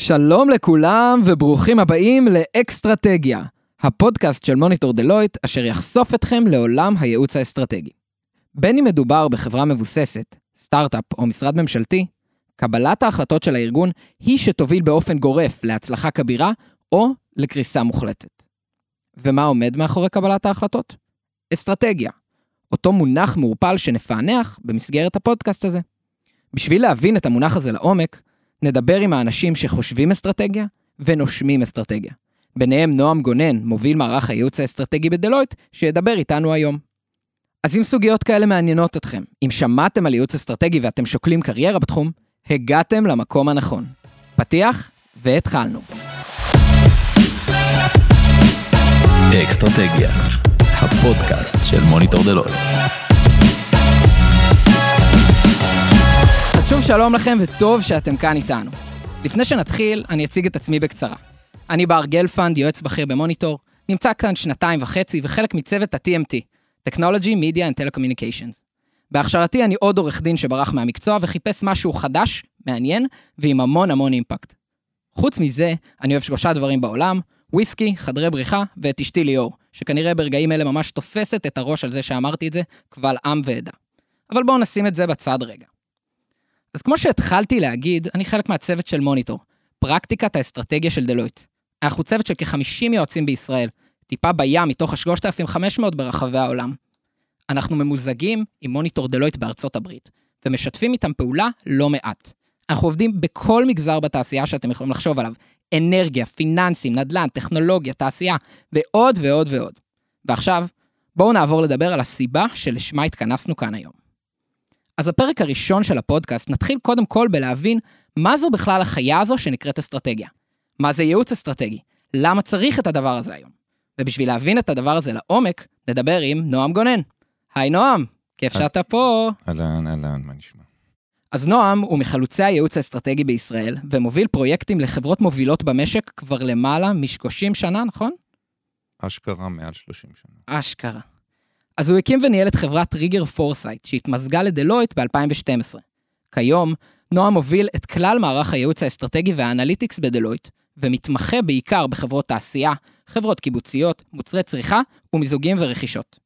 שלום לכולם וברוכים הבאים לאקסטרטגיה, הפודקאסט של מוניטור דלויט אשר יחשוף אתכם לעולם הייעוץ האסטרטגי. בין אם מדובר בחברה מבוססת, סטארט-אפ או משרד ממשלתי, קבלת ההחלטות של הארגון היא שתוביל באופן גורף להצלחה כבירה או לקריסה מוחלטת. ומה עומד מאחורי קבלת ההחלטות? אסטרטגיה, אותו מונח מעורפל שנפענח במסגרת הפודקאסט הזה. בשביל להבין את המונח הזה לעומק, נדבר עם האנשים שחושבים אסטרטגיה ונושמים אסטרטגיה. ביניהם נועם גונן, מוביל מערך הייעוץ האסטרטגי בדלויט, שידבר איתנו היום. אז אם סוגיות כאלה מעניינות אתכם, אם שמעתם על ייעוץ אסטרטגי ואתם שוקלים קריירה בתחום, הגעתם למקום הנכון. פתיח והתחלנו. אקסטרטגיה, הפודקאסט של מוניטור דלויט. שלום לכם וטוב שאתם כאן איתנו. לפני שנתחיל, אני אציג את עצמי בקצרה. אני בר גלפנד, יועץ בכיר במוניטור, נמצא כאן שנתיים וחצי וחלק מצוות ה-TMT, Technology, Media and Telecommunications. בהכשרתי אני עוד עורך דין שברח מהמקצוע וחיפש משהו חדש, מעניין ועם המון המון אימפקט. חוץ מזה, אני אוהב שלושה דברים בעולם, וויסקי, חדרי בריחה ואת אשתי ליאור, שכנראה ברגעים אלה ממש תופסת את הראש על זה שאמרתי את זה, קבל עם ועדה. אבל בואו נשים את זה בצד רגע. אז כמו שהתחלתי להגיד, אני חלק מהצוות של מוניטור, פרקטיקת האסטרטגיה של דלויט. אנחנו צוות של כ-50 יועצים בישראל, טיפה בים מתוך ה-3,500 ברחבי העולם. אנחנו ממוזגים עם מוניטור דלויט בארצות הברית, ומשתפים איתם פעולה לא מעט. אנחנו עובדים בכל מגזר בתעשייה שאתם יכולים לחשוב עליו, אנרגיה, פיננסים, נדל"ן, טכנולוגיה, תעשייה, ועוד ועוד ועוד. ועכשיו, בואו נעבור לדבר על הסיבה שלשמה התכנסנו כאן היום. אז הפרק הראשון של הפודקאסט נתחיל קודם כל בלהבין מה זו בכלל החיה הזו שנקראת אסטרטגיה. מה זה ייעוץ אסטרטגי? למה צריך את הדבר הזה היום? ובשביל להבין את הדבר הזה לעומק, נדבר עם נועם גונן. היי נועם, כיף שאתה פה. אהלן, אהלן, מה נשמע? אז נועם הוא מחלוצי הייעוץ האסטרטגי בישראל, ומוביל פרויקטים לחברות מובילות במשק כבר למעלה מ-30 שנה, נכון? אשכרה מעל 30 שנה. אשכרה. אז הוא הקים וניהל את חברת Trigger Foresight, שהתמזגה לדלויט ב-2012. כיום, נועם מוביל את כלל מערך הייעוץ האסטרטגי וה analytics בדלויט, ומתמחה בעיקר בחברות תעשייה, חברות קיבוציות, מוצרי צריכה ומיזוגים ורכישות.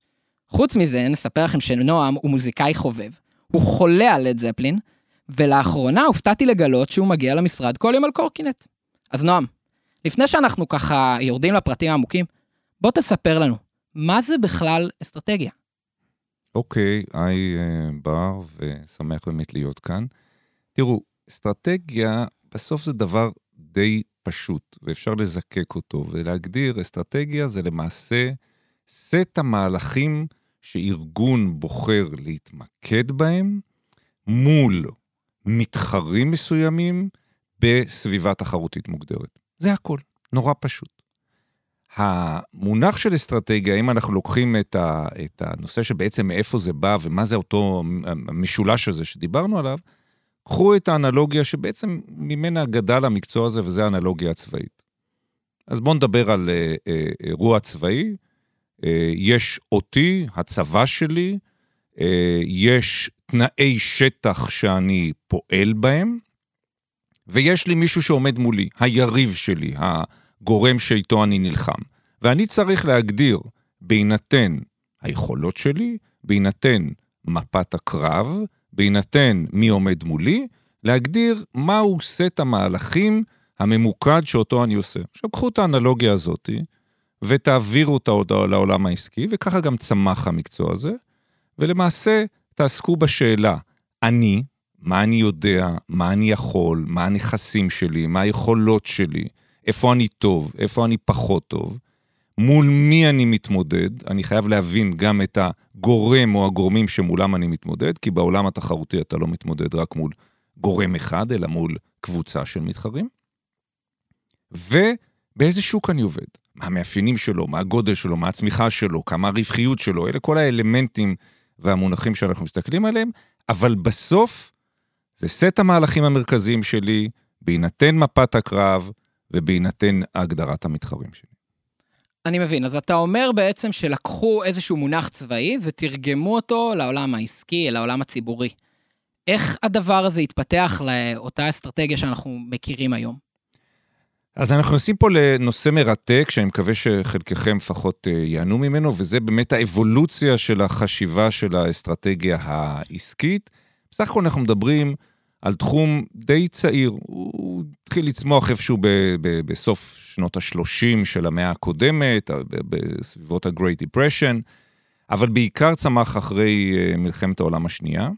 חוץ מזה, נספר לכם שנועם הוא מוזיקאי חובב, הוא חולה על לד זפלין, ולאחרונה הופתעתי לגלות שהוא מגיע למשרד כל יום על קורקינט. אז נועם, לפני שאנחנו ככה יורדים לפרטים העמוקים, בוא תספר לנו, מה זה בכלל אסטרטגיה? אוקיי, היי אה, בר, ושמח באמת להיות כאן. תראו, אסטרטגיה בסוף זה דבר די פשוט, ואפשר לזקק אותו, ולהגדיר אסטרטגיה זה למעשה סט המהלכים שארגון בוחר להתמקד בהם מול מתחרים מסוימים בסביבה תחרותית מוגדרת. זה הכל, נורא פשוט. המונח של אסטרטגיה, אם אנחנו לוקחים את, ה, את הנושא שבעצם מאיפה זה בא ומה זה אותו המשולש הזה שדיברנו עליו, קחו את האנלוגיה שבעצם ממנה גדל המקצוע הזה, וזה האנלוגיה הצבאית. אז בואו נדבר על אה, אה, אירוע צבאי. אה, יש אותי, הצבא שלי, אה, יש תנאי שטח שאני פועל בהם, ויש לי מישהו שעומד מולי, היריב שלי, הגורם שאיתו אני נלחם. ואני צריך להגדיר, בהינתן היכולות שלי, בהינתן מפת הקרב, בהינתן מי עומד מולי, להגדיר מהו סט המהלכים הממוקד שאותו אני עושה. עכשיו, קחו את האנלוגיה הזאת ותעבירו אותה לעולם העסקי, וככה גם צמח המקצוע הזה, ולמעשה תעסקו בשאלה, אני, מה אני יודע, מה אני יכול, מה הנכסים שלי, מה היכולות שלי, איפה אני טוב, איפה אני פחות טוב, מול מי אני מתמודד, אני חייב להבין גם את הגורם או הגורמים שמולם אני מתמודד, כי בעולם התחרותי אתה לא מתמודד רק מול גורם אחד, אלא מול קבוצה של מתחרים. ובאיזה שוק אני עובד, מה המאפיינים שלו, מה הגודל שלו, מה הצמיחה שלו, כמה הרווחיות שלו, אלה כל האלמנטים והמונחים שאנחנו מסתכלים עליהם, אבל בסוף זה סט המהלכים המרכזיים שלי, בהינתן מפת הקרב ובהינתן הגדרת המתחרים שלי. אני מבין, אז אתה אומר בעצם שלקחו איזשהו מונח צבאי ותרגמו אותו לעולם העסקי, לעולם הציבורי. איך הדבר הזה התפתח לאותה אסטרטגיה שאנחנו מכירים היום? אז אנחנו עושים פה לנושא מרתק, שאני מקווה שחלקכם לפחות אה, ייהנו ממנו, וזה באמת האבולוציה של החשיבה של האסטרטגיה העסקית. בסך הכל אנחנו מדברים על תחום די צעיר. הוא התחיל לצמוח איפשהו ב- ב- בסוף שנות ה-30 של המאה הקודמת, בסביבות ה-Great Depression, אבל בעיקר צמח אחרי אה, מלחמת העולם השנייה,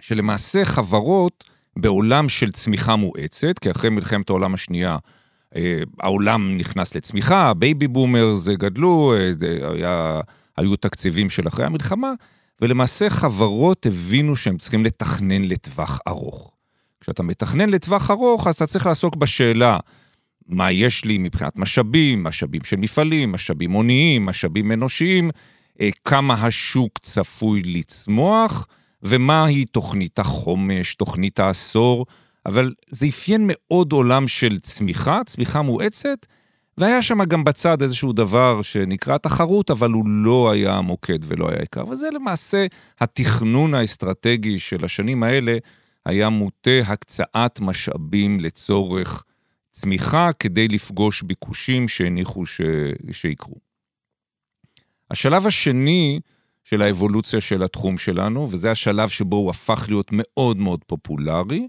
שלמעשה חברות בעולם של צמיחה מואצת, כי אחרי מלחמת העולם השנייה אה, העולם נכנס לצמיחה, baby boomers גדלו, אה, היה, היו תקציבים של אחרי המלחמה, ולמעשה חברות הבינו שהם צריכים לתכנן לטווח ארוך. כשאתה מתכנן לטווח ארוך, אז אתה צריך לעסוק בשאלה מה יש לי מבחינת משאבים, משאבים של מפעלים, משאבים הוניים, משאבים אנושיים, אה, כמה השוק צפוי לצמוח, ומהי תוכנית החומש, תוכנית העשור, אבל זה אפיין מאוד עולם של צמיחה, צמיחה מואצת, והיה שם גם בצד איזשהו דבר שנקרא תחרות, אבל הוא לא היה המוקד ולא היה עיקר. וזה למעשה התכנון האסטרטגי של השנים האלה, היה מוטה הקצאת משאבים לצורך צמיחה כדי לפגוש ביקושים שהניחו ש... שיקרו. השלב השני של האבולוציה של התחום שלנו, וזה השלב שבו הוא הפך להיות מאוד מאוד פופולרי,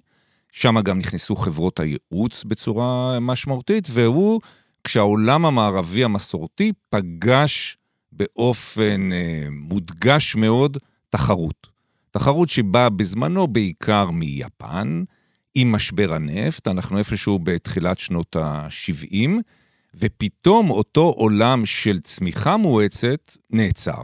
שם גם נכנסו חברות הייעוץ בצורה משמעותית, והוא כשהעולם המערבי המסורתי פגש באופן אה, מודגש מאוד תחרות. תחרות שבאה בזמנו בעיקר מיפן, עם משבר הנפט, אנחנו איפשהו בתחילת שנות ה-70, ופתאום אותו עולם של צמיחה מואצת נעצר.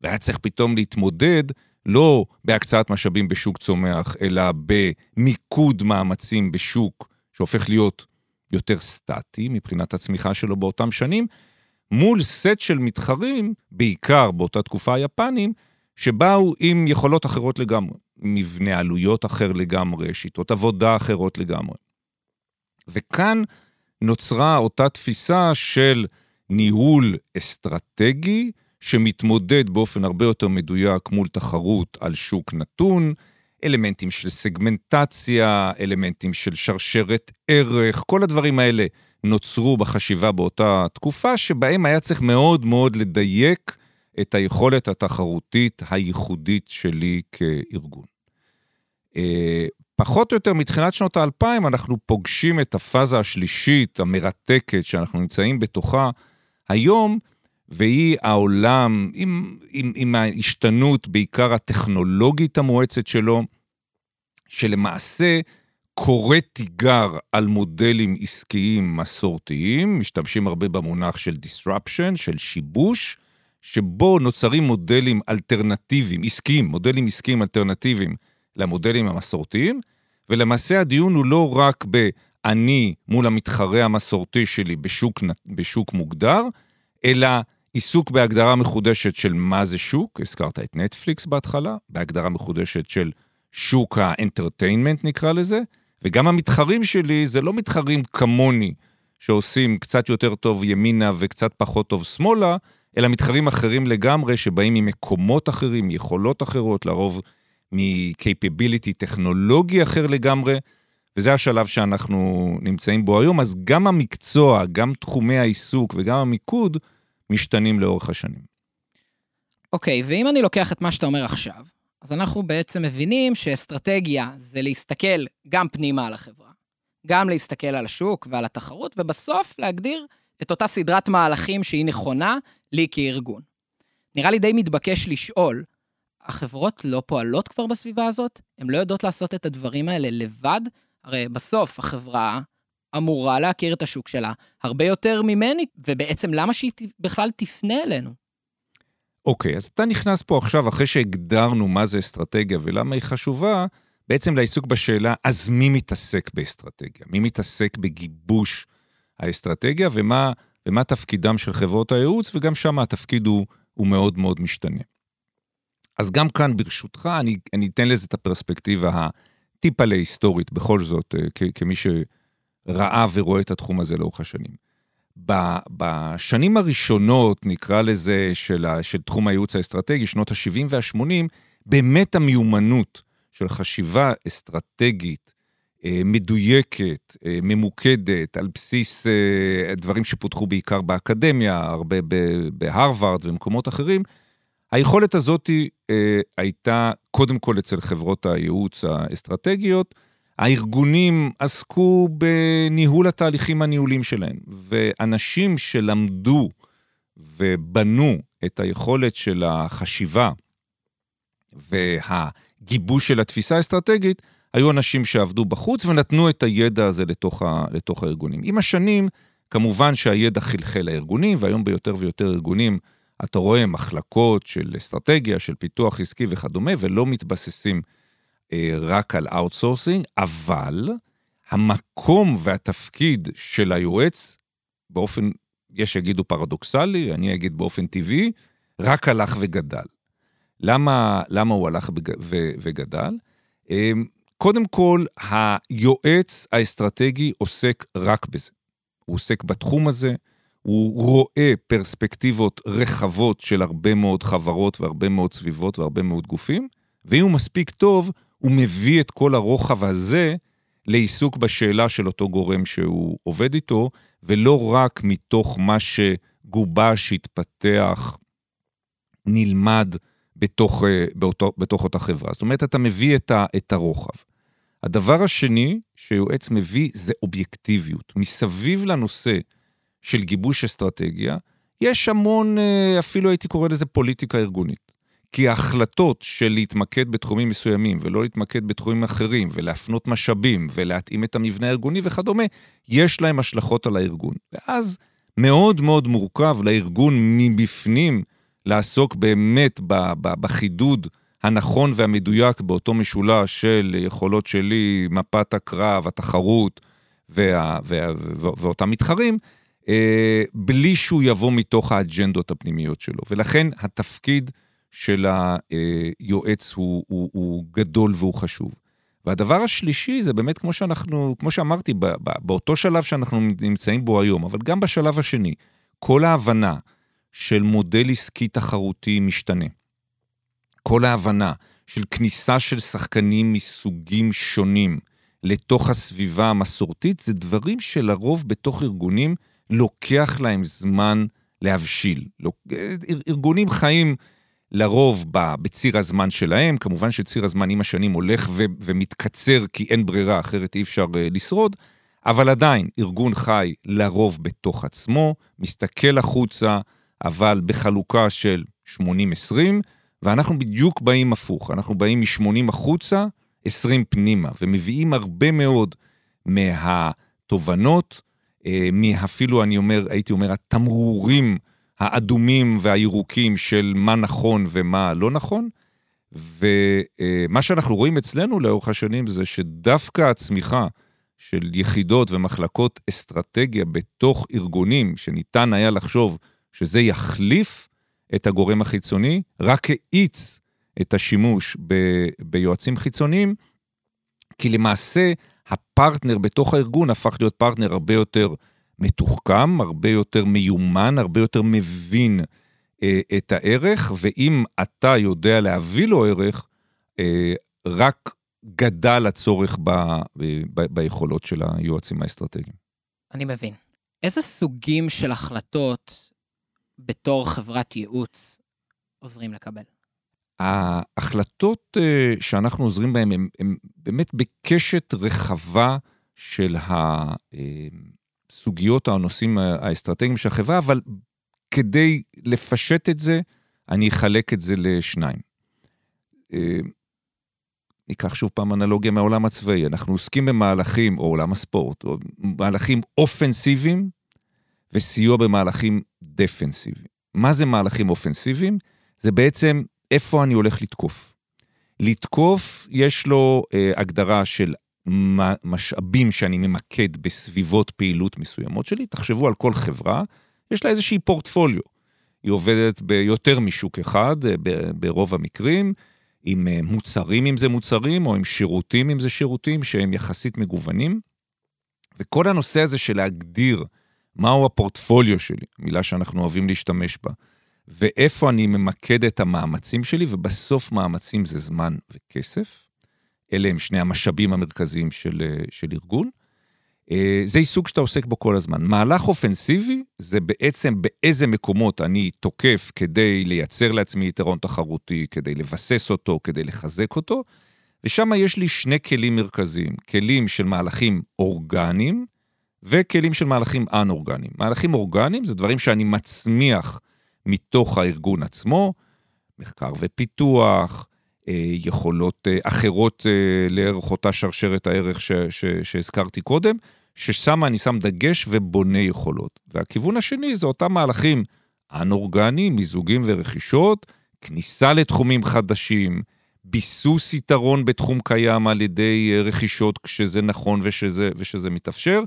והיה צריך פתאום להתמודד לא בהקצאת משאבים בשוק צומח, אלא במיקוד מאמצים בשוק שהופך להיות יותר סטטי מבחינת הצמיחה שלו באותם שנים, מול סט של מתחרים, בעיקר באותה תקופה היפנים, שבאו עם יכולות אחרות לגמרי, מבנה עלויות אחר לגמרי, שיטות עבודה אחרות לגמרי. וכאן נוצרה אותה תפיסה של ניהול אסטרטגי, שמתמודד באופן הרבה יותר מדויק מול תחרות על שוק נתון, אלמנטים של סגמנטציה, אלמנטים של שרשרת ערך, כל הדברים האלה נוצרו בחשיבה באותה תקופה, שבהם היה צריך מאוד מאוד לדייק את היכולת התחרותית הייחודית שלי כארגון. אה, פחות או יותר מתחילת שנות האלפיים אנחנו פוגשים את הפאזה השלישית המרתקת שאנחנו נמצאים בתוכה היום, והיא העולם עם, עם, עם ההשתנות, בעיקר הטכנולוגית המואצת שלו, שלמעשה קורא תיגר על מודלים עסקיים מסורתיים, משתמשים הרבה במונח של disruption, של שיבוש, שבו נוצרים מודלים אלטרנטיביים, עסקיים, מודלים עסקיים אלטרנטיביים למודלים המסורתיים, ולמעשה הדיון הוא לא רק ב"אני מול המתחרה המסורתי שלי בשוק, בשוק מוגדר", אלא עיסוק בהגדרה מחודשת של מה זה שוק, הזכרת את נטפליקס בהתחלה, בהגדרה מחודשת של שוק האנטרטיינמנט נקרא לזה, וגם המתחרים שלי זה לא מתחרים כמוני, שעושים קצת יותר טוב ימינה וקצת פחות טוב שמאלה, אלא מתחרים אחרים לגמרי, שבאים ממקומות אחרים, יכולות אחרות, לרוב מ-capability טכנולוגי אחר לגמרי, וזה השלב שאנחנו נמצאים בו היום. אז גם המקצוע, גם תחומי העיסוק וגם המיקוד, משתנים לאורך השנים. אוקיי, okay, ואם אני לוקח את מה שאתה אומר עכשיו, אז אנחנו בעצם מבינים שאסטרטגיה זה להסתכל גם פנימה על החברה, גם להסתכל על השוק ועל התחרות, ובסוף להגדיר את אותה סדרת מהלכים שהיא נכונה לי כארגון. נראה לי די מתבקש לשאול, החברות לא פועלות כבר בסביבה הזאת? הן לא יודעות לעשות את הדברים האלה לבד? הרי בסוף החברה אמורה להכיר את השוק שלה הרבה יותר ממני, ובעצם למה שהיא בכלל תפנה אלינו? אוקיי, okay, אז אתה נכנס פה עכשיו, אחרי שהגדרנו מה זה אסטרטגיה ולמה היא חשובה, בעצם לעיסוק בשאלה, אז מי מתעסק באסטרטגיה? מי מתעסק בגיבוש האסטרטגיה ומה, ומה תפקידם של חברות הייעוץ, וגם שם התפקיד הוא, הוא מאוד מאוד משתנה. אז גם כאן, ברשותך, אני, אני אתן לזה את הפרספקטיבה הטיפה להיסטורית, בכל זאת, אה, כ, כמי שראה ורואה את התחום הזה לאורך השנים. בשנים הראשונות, נקרא לזה, של, ה, של תחום הייעוץ האסטרטגי, שנות ה-70 וה-80, באמת המיומנות של חשיבה אסטרטגית מדויקת, אה, ממוקדת, על בסיס אה, דברים שפותחו בעיקר באקדמיה, הרבה בהרווארד ומקומות אחרים, היכולת הזאת הייתה קודם כל אצל חברות הייעוץ האסטרטגיות. הארגונים עסקו בניהול התהליכים הניהולים שלהם, ואנשים שלמדו ובנו את היכולת של החשיבה והגיבוש של התפיסה האסטרטגית, היו אנשים שעבדו בחוץ ונתנו את הידע הזה לתוך, ה, לתוך הארגונים. עם השנים, כמובן שהידע חלחל לארגונים, והיום ביותר ויותר ארגונים אתה רואה מחלקות של אסטרטגיה, של פיתוח עסקי וכדומה, ולא מתבססים אה, רק על outsourcing, אבל המקום והתפקיד של היועץ, באופן, יש שיגידו פרדוקסלי, אני אגיד באופן טבעי, רק הלך וגדל. למה, למה הוא הלך וגדל? קודם כל, היועץ האסטרטגי עוסק רק בזה. הוא עוסק בתחום הזה, הוא רואה פרספקטיבות רחבות של הרבה מאוד חברות והרבה מאוד סביבות והרבה מאוד גופים, ואם הוא מספיק טוב, הוא מביא את כל הרוחב הזה לעיסוק בשאלה של אותו גורם שהוא עובד איתו, ולא רק מתוך מה שגובש, התפתח, נלמד בתוך, אה, באותו, בתוך אותה חברה. זאת אומרת, אתה מביא את, ה, את הרוחב. הדבר השני שיועץ מביא זה אובייקטיביות. מסביב לנושא של גיבוש אסטרטגיה, יש המון, אה, אפילו הייתי קורא לזה פוליטיקה ארגונית. כי ההחלטות של להתמקד בתחומים מסוימים ולא להתמקד בתחומים אחרים ולהפנות משאבים ולהתאים את המבנה הארגוני וכדומה, יש להם השלכות על הארגון. ואז מאוד מאוד מורכב לארגון מבפנים לעסוק באמת בחידוד הנכון והמדויק באותו משולש של יכולות שלי, מפת הקרב, התחרות וה, וה, וה, ואותם מתחרים, אה, בלי שהוא יבוא מתוך האג'נדות הפנימיות שלו. ולכן התפקיד של היועץ הוא, הוא, הוא גדול והוא חשוב. והדבר השלישי זה באמת כמו שאנחנו, כמו שאמרתי, באותו שלב שאנחנו נמצאים בו היום, אבל גם בשלב השני, כל ההבנה של מודל עסקי תחרותי משתנה. כל ההבנה של כניסה של שחקנים מסוגים שונים לתוך הסביבה המסורתית, זה דברים שלרוב בתוך ארגונים לוקח להם זמן להבשיל. ארגונים חיים לרוב בציר הזמן שלהם, כמובן שציר הזמן עם השנים הולך ו- ומתקצר כי אין ברירה, אחרת אי אפשר uh, לשרוד, אבל עדיין, ארגון חי לרוב בתוך עצמו, מסתכל החוצה, אבל בחלוקה של 80-20, ואנחנו בדיוק באים הפוך, אנחנו באים מ-80 החוצה, 20 פנימה, ומביאים הרבה מאוד מהתובנות, אה, מאפילו, אני אומר, הייתי אומר, התמרורים האדומים והירוקים של מה נכון ומה לא נכון. ומה שאנחנו רואים אצלנו לאורך השנים זה שדווקא הצמיחה של יחידות ומחלקות אסטרטגיה בתוך ארגונים, שניתן היה לחשוב שזה יחליף את הגורם החיצוני, רק האיץ את השימוש ב, ביועצים חיצוניים, כי למעשה הפרטנר בתוך הארגון הפך להיות פרטנר הרבה יותר מתוחכם, הרבה יותר מיומן, הרבה יותר מבין אה, את הערך, ואם אתה יודע להביא לו ערך, אה, רק גדל הצורך ב, ב, ביכולות של היועצים האסטרטגיים. אני מבין. איזה סוגים של החלטות בתור חברת ייעוץ עוזרים לקבל? ההחלטות אה, שאנחנו עוזרים בהן הן באמת בקשת רחבה של הסוגיות או הנושאים האסטרטגיים של החברה, אבל כדי לפשט את זה, אני אחלק את זה לשניים. אה, ניקח שוב פעם אנלוגיה מהעולם הצבאי, אנחנו עוסקים במהלכים, או עולם הספורט, או מהלכים אופנסיביים וסיוע במהלכים דפנסיביים. מה זה מהלכים אופנסיביים? זה בעצם איפה אני הולך לתקוף. לתקוף, יש לו אה, הגדרה של משאבים שאני ממקד בסביבות פעילות מסוימות שלי. תחשבו על כל חברה, יש לה איזושהי פורטפוליו. היא עובדת ביותר משוק אחד, אה, ברוב המקרים, עם אה, מוצרים אם זה מוצרים, או עם שירותים אם זה שירותים, שהם יחסית מגוונים. וכל הנושא הזה של להגדיר מהו הפורטפוליו שלי, מילה שאנחנו אוהבים להשתמש בה, ואיפה אני ממקד את המאמצים שלי, ובסוף מאמצים זה זמן וכסף. אלה הם שני המשאבים המרכזיים של, אה, של ארגון. אה, זה עיסוק שאתה עוסק בו כל הזמן. מהלך אופנסיבי זה בעצם באיזה מקומות אני תוקף כדי לייצר לעצמי יתרון תחרותי, כדי לבסס אותו, כדי לחזק אותו, ושם יש לי שני כלים מרכזיים, כלים של מהלכים אורגניים וכלים של מהלכים אנ-אורגניים. מהלכים אורגניים זה דברים שאני מצמיח מתוך הארגון עצמו, מחקר ופיתוח, אה, יכולות אה, אחרות לערך אותה שרשרת הערך ש, ש, שהזכרתי קודם, ששם אני שם דגש ובונה יכולות. והכיוון השני זה אותם מהלכים אנ-אורגניים, מיזוגים ורכישות, כניסה לתחומים חדשים, ביסוס יתרון בתחום קיים על ידי אה, רכישות כשזה נכון ושזה, ושזה מתאפשר.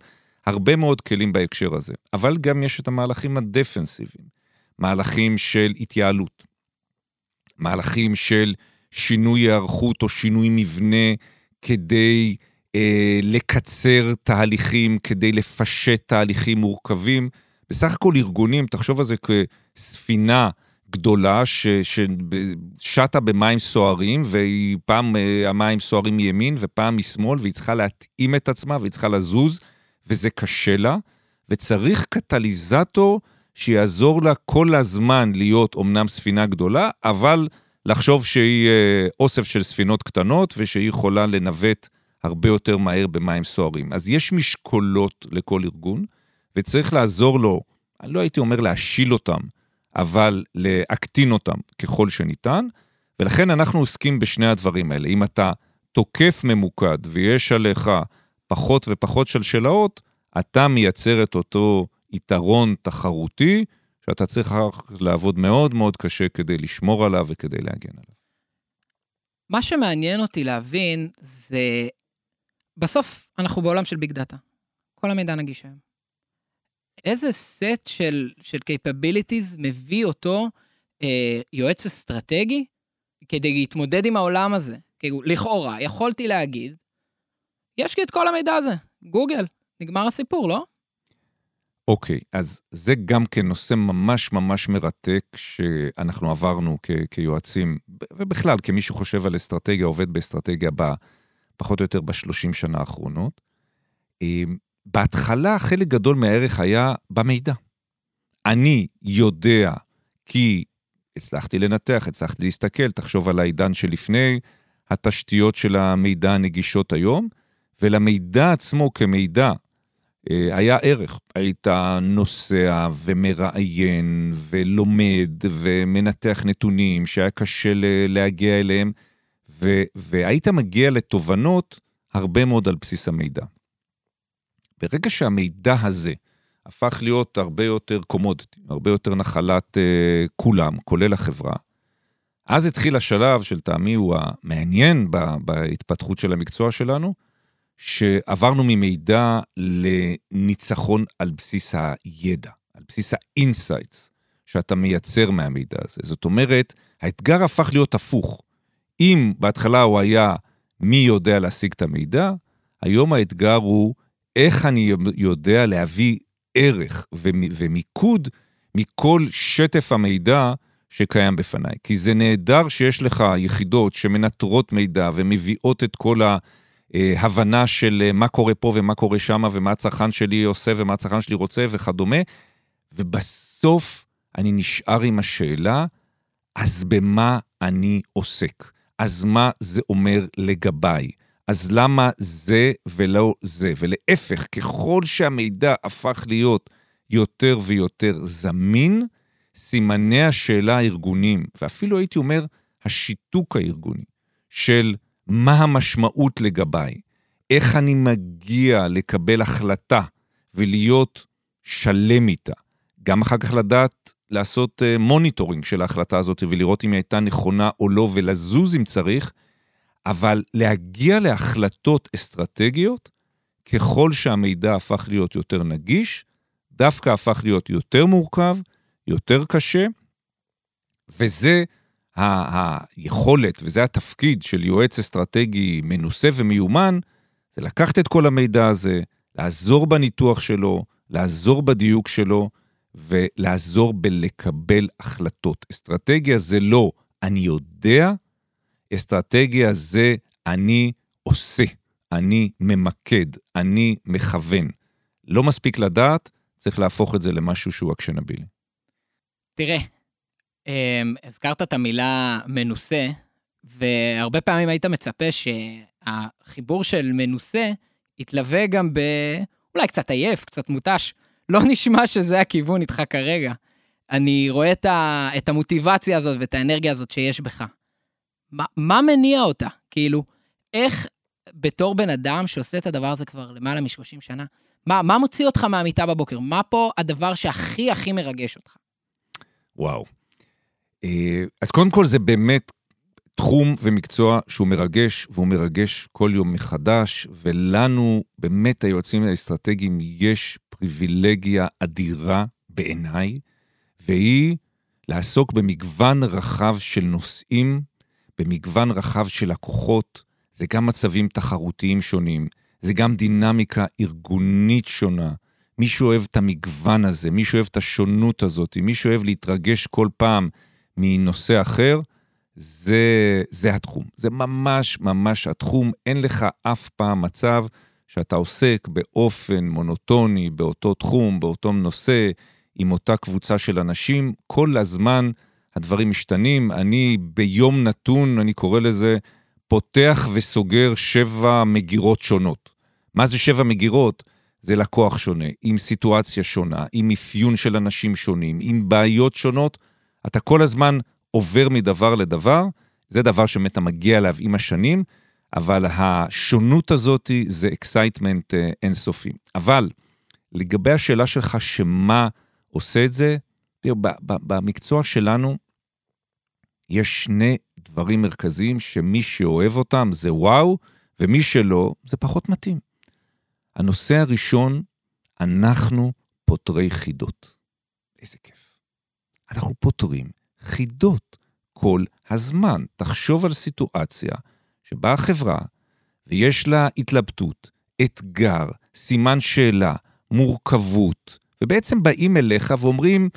הרבה מאוד כלים בהקשר הזה. אבל גם יש את המהלכים הדפנסיביים, מהלכים של התייעלות, מהלכים של שינוי היערכות או שינוי מבנה כדי אה, לקצר תהליכים, כדי לפשט תהליכים מורכבים. בסך הכל ארגונים, תחשוב על זה כספינה גדולה ששטה במים סוערים, והיא פעם אה, המים סוערים מימין ופעם משמאל, והיא צריכה להתאים את עצמה והיא צריכה לזוז, וזה קשה לה, וצריך קטליזטור שיעזור לה כל הזמן להיות אומנם ספינה גדולה, אבל לחשוב שהיא אה, אוסף של ספינות קטנות ושהיא יכולה לנווט הרבה יותר מהר במים סוערים. אז יש משקולות לכל ארגון, וצריך לעזור לו, אני לא הייתי אומר להשיל אותם, אבל להקטין אותם ככל שניתן, ולכן אנחנו עוסקים בשני הדברים האלה. אם אתה תוקף ממוקד ויש עליך פחות ופחות שלשלאות, אתה מייצר את אותו יתרון תחרותי, שאתה צריך לעבוד מאוד מאוד קשה כדי לשמור עליו וכדי להגן עליו. מה שמעניין אותי להבין זה בסוף אנחנו בעולם של ביג דאטה. כל המידע נגיש היום. איזה סט של, של capabilities מביא אותו אה, יועץ אסטרטגי כדי להתמודד עם העולם הזה? כאילו, לכאורה, יכולתי להגיד, יש לי את כל המידע הזה, גוגל, נגמר הסיפור, לא? אוקיי, okay, אז זה גם כן נושא ממש ממש מרתק שאנחנו עברנו כ- כיועצים, ובכלל, כמי שחושב על אסטרטגיה, עובד באסטרטגיה ב... פחות או יותר בשלושים שנה האחרונות. אמ, בהתחלה חלק גדול מהערך היה במידע. אני יודע כי הצלחתי לנתח, הצלחתי להסתכל, תחשוב על העידן שלפני התשתיות של המידע הנגישות היום, ולמידע עצמו כמידע אה, היה ערך. היית נוסע ומראיין ולומד ומנתח נתונים שהיה קשה להגיע אליהם. ו- והיית מגיע לתובנות הרבה מאוד על בסיס המידע. ברגע שהמידע הזה הפך להיות הרבה יותר commodity, הרבה יותר נחלת uh, כולם, כולל החברה, אז התחיל השלב שלטעמי הוא המעניין בהתפתחות של המקצוע שלנו, שעברנו ממידע לניצחון על בסיס הידע, על בסיס ה insights שאתה מייצר מהמידע הזה. זאת אומרת, האתגר הפך להיות הפוך. אם בהתחלה הוא היה מי יודע להשיג את המידע, היום האתגר הוא איך אני יודע להביא ערך ומיקוד מכל שטף המידע שקיים בפניי. כי זה נהדר שיש לך יחידות שמנטרות מידע ומביאות את כל ההבנה של מה קורה פה ומה קורה שם ומה הצרכן שלי עושה ומה הצרכן שלי רוצה וכדומה, ובסוף אני נשאר עם השאלה, אז במה אני עוסק? אז מה זה אומר לגביי? אז למה זה ולא זה? ולהפך, ככל שהמידע הפך להיות יותר ויותר זמין, סימני השאלה הארגונים, ואפילו הייתי אומר, השיתוק הארגוני, של מה המשמעות לגביי, איך אני מגיע לקבל החלטה ולהיות שלם איתה, גם אחר כך לדעת לעשות monitoring אה, של ההחלטה הזאת ולראות אם היא הייתה נכונה או לא ולזוז אם צריך, אבל להגיע להחלטות אסטרטגיות, ככל שהמידע הפך להיות יותר נגיש, דווקא הפך להיות יותר מורכב, יותר קשה, וזה היכולת וזה התפקיד של יועץ אסטרטגי מנוסה ומיומן, זה לקחת את כל המידע הזה, לעזור בניתוח שלו, לעזור בדיוק שלו, ולעזור בלקבל החלטות. אסטרטגיה זה לא אני יודע, אסטרטגיה זה אני עושה, אני ממקד, אני מכוון. לא מספיק לדעת, צריך להפוך את זה למשהו שהוא אקשנבילי. תראה, הזכרת את המילה מנוסה, והרבה פעמים היית מצפה שהחיבור של מנוסה יתלווה גם ב... אולי קצת עייף, קצת מותש. לא נשמע שזה הכיוון איתך כרגע. אני רואה את, ה... את המוטיבציה הזאת ואת האנרגיה הזאת שיש בך. מה, מה מניע אותה? כאילו, איך בתור בן אדם שעושה את הדבר הזה כבר למעלה מ-30 שנה, מה, מה מוציא אותך מהמיטה בבוקר? מה פה הדבר שהכי הכי מרגש אותך? וואו. אה, אז קודם כל זה באמת תחום ומקצוע שהוא מרגש, והוא מרגש כל יום מחדש, ולנו, באמת היועצים האסטרטגיים, יש פריבילגיה אדירה בעיניי, והיא לעסוק במגוון רחב של נושאים, במגוון רחב של לקוחות, זה גם מצבים תחרותיים שונים, זה גם דינמיקה ארגונית שונה. מי שאוהב את המגוון הזה, מי שאוהב את השונות הזאת, מי שאוהב להתרגש כל פעם מנושא אחר, זה, זה התחום. זה ממש ממש התחום. אין לך אף פעם מצב שאתה עוסק באופן מונוטוני, באותו תחום, באותו נושא, עם אותה קבוצה של אנשים. כל הזמן הדברים משתנים. אני ביום נתון, אני קורא לזה, פותח וסוגר שבע מגירות שונות. מה זה שבע מגירות? זה לקוח שונה, עם סיטואציה שונה, עם אפיון של אנשים שונים, עם בעיות שונות. אתה כל הזמן עובר מדבר לדבר, זה דבר שבאמת אתה מגיע אליו עם השנים, אבל השונות הזאת זה excitement אה, אינסופי. אבל לגבי השאלה שלך, שמה עושה את זה, במקצוע שלנו יש שני דברים מרכזיים שמי שאוהב אותם זה וואו, ומי שלא, זה פחות מתאים. הנושא הראשון, אנחנו פותרי חידות. איזה כיף. אנחנו פותרים חידות כל הזמן. תחשוב על סיטואציה שבה החברה, ויש לה התלבטות, אתגר, סימן שאלה, מורכבות, ובעצם באים אליך ואומרים,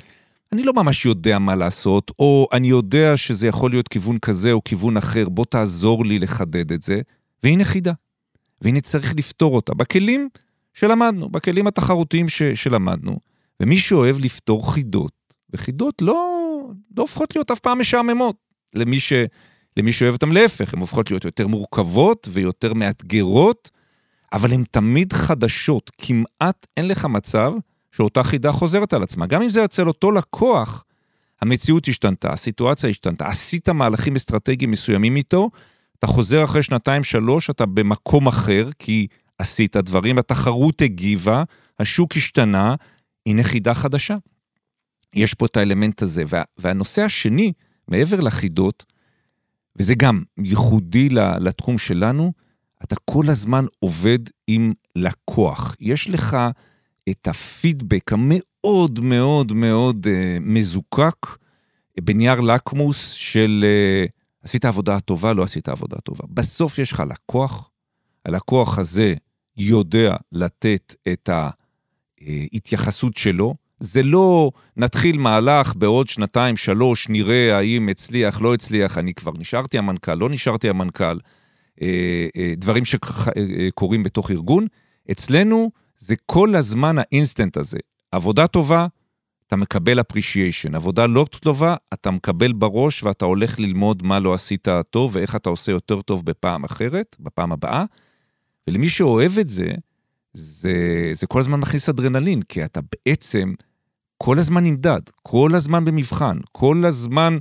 אני לא ממש יודע מה לעשות, או אני יודע שזה יכול להיות כיוון כזה או כיוון אחר, בוא תעזור לי לחדד את זה, והנה חידה. והנה צריך לפתור אותה בכלים שלמדנו, בכלים התחרותיים ש, שלמדנו. ומי שאוהב לפתור חידות, וחידות לא, לא הופכות להיות אף פעם משעממות למי, ש, למי שאוהב אותם להפך, הן הופכות להיות יותר מורכבות ויותר מאתגרות, אבל הן תמיד חדשות, כמעט אין לך מצב שאותה חידה חוזרת על עצמה. גם אם זה אצל אותו לקוח, המציאות השתנתה, הסיטואציה השתנתה, עשית מהלכים אסטרטגיים מסוימים איתו, אתה חוזר אחרי שנתיים-שלוש, אתה במקום אחר, כי עשית דברים, התחרות הגיבה, השוק השתנה, הנה חידה חדשה. יש פה את האלמנט הזה. וה, והנושא השני, מעבר לחידות, וזה גם ייחודי לתחום שלנו, אתה כל הזמן עובד עם לקוח. יש לך את הפידבק המאוד מאוד מאוד uh, מזוקק בנייר לקמוס של uh, עשית עבודה טובה, לא עשית עבודה טובה. בסוף יש לך לקוח, הלקוח הזה יודע לתת את ההתייחסות שלו. זה לא נתחיל מהלך בעוד שנתיים, שלוש, נראה האם הצליח, לא הצליח, אני כבר נשארתי המנכ"ל, לא נשארתי המנכ"ל, אה, דברים שקורים בתוך ארגון. אצלנו זה כל הזמן האינסטנט הזה. עבודה טובה, אתה מקבל אפרישיישן. עבודה לא טובה, אתה מקבל בראש ואתה הולך ללמוד מה לא עשית טוב ואיך אתה עושה יותר טוב בפעם אחרת, בפעם הבאה. ולמי שאוהב את זה, זה, זה כל הזמן מכניס אדרנלין, כי אתה בעצם כל הזמן נמדד, כל הזמן במבחן, כל הזמן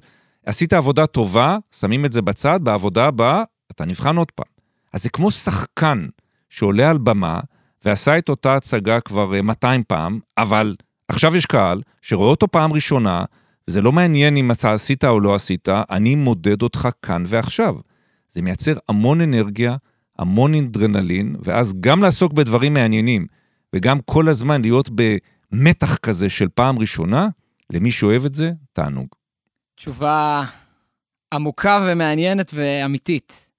עשית עבודה טובה, שמים את זה בצד, בעבודה הבאה אתה נבחן עוד פעם. אז זה כמו שחקן שעולה על במה ועשה את אותה הצגה כבר 200 אה, פעם, אבל עכשיו יש קהל שרואה אותו פעם ראשונה, וזה לא מעניין אם אתה עשית או לא עשית, אני מודד אותך כאן ועכשיו. זה מייצר המון אנרגיה, המון אדרנלין, ואז גם לעסוק בדברים מעניינים, וגם כל הזמן להיות במתח כזה של פעם ראשונה, למי שאוהב את זה, תענוג. תשובה עמוקה ומעניינת ואמיתית.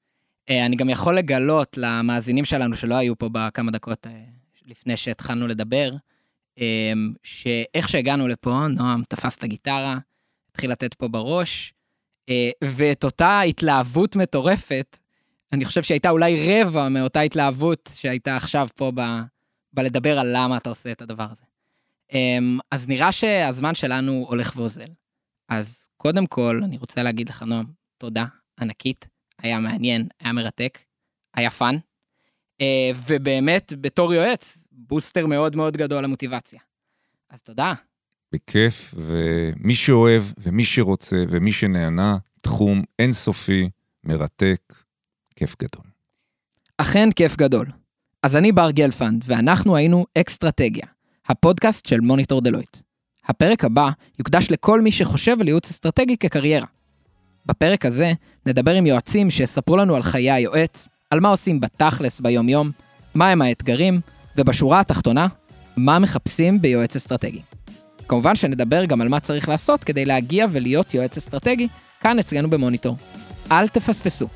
אה, אני גם יכול לגלות למאזינים שלנו שלא היו פה בכמה דקות אה, לפני שהתחלנו לדבר, אמ, שאיך שהגענו לפה, נועם תפס את הגיטרה, התחיל לתת פה בראש, אה, ואת אותה התלהבות מטורפת, אני חושב שהייתה אולי רבע מאותה התלהבות שהייתה עכשיו פה ב... בלדבר על למה אתה עושה את הדבר הזה. אמ, אז נראה שהזמן שלנו הולך ואוזל. אז קודם כל, אני רוצה להגיד לך, נועם, תודה ענקית, היה מעניין, היה מרתק, היה fun, אה, ובאמת, בתור יועץ, בוסטר מאוד מאוד גדול למוטיבציה. אז תודה. בכיף, ומי שאוהב, ומי שרוצה, ומי שנהנה, תחום אינסופי, מרתק, כיף גדול. אכן כיף גדול. אז אני בר גלפנד, ואנחנו היינו אקסטרטגיה, הפודקאסט של מוניטור דלויט. הפרק הבא יוקדש לכל מי שחושב על ייעוץ אסטרטגי כקריירה. בפרק הזה נדבר עם יועצים שיספרו לנו על חיי היועץ, על מה עושים בתכלס ביום-יום, מהם האתגרים, ובשורה התחתונה, מה מחפשים ביועץ אסטרטגי. כמובן שנדבר גם על מה צריך לעשות כדי להגיע ולהיות יועץ אסטרטגי כאן אצלנו במוניטור. אל תפספסו.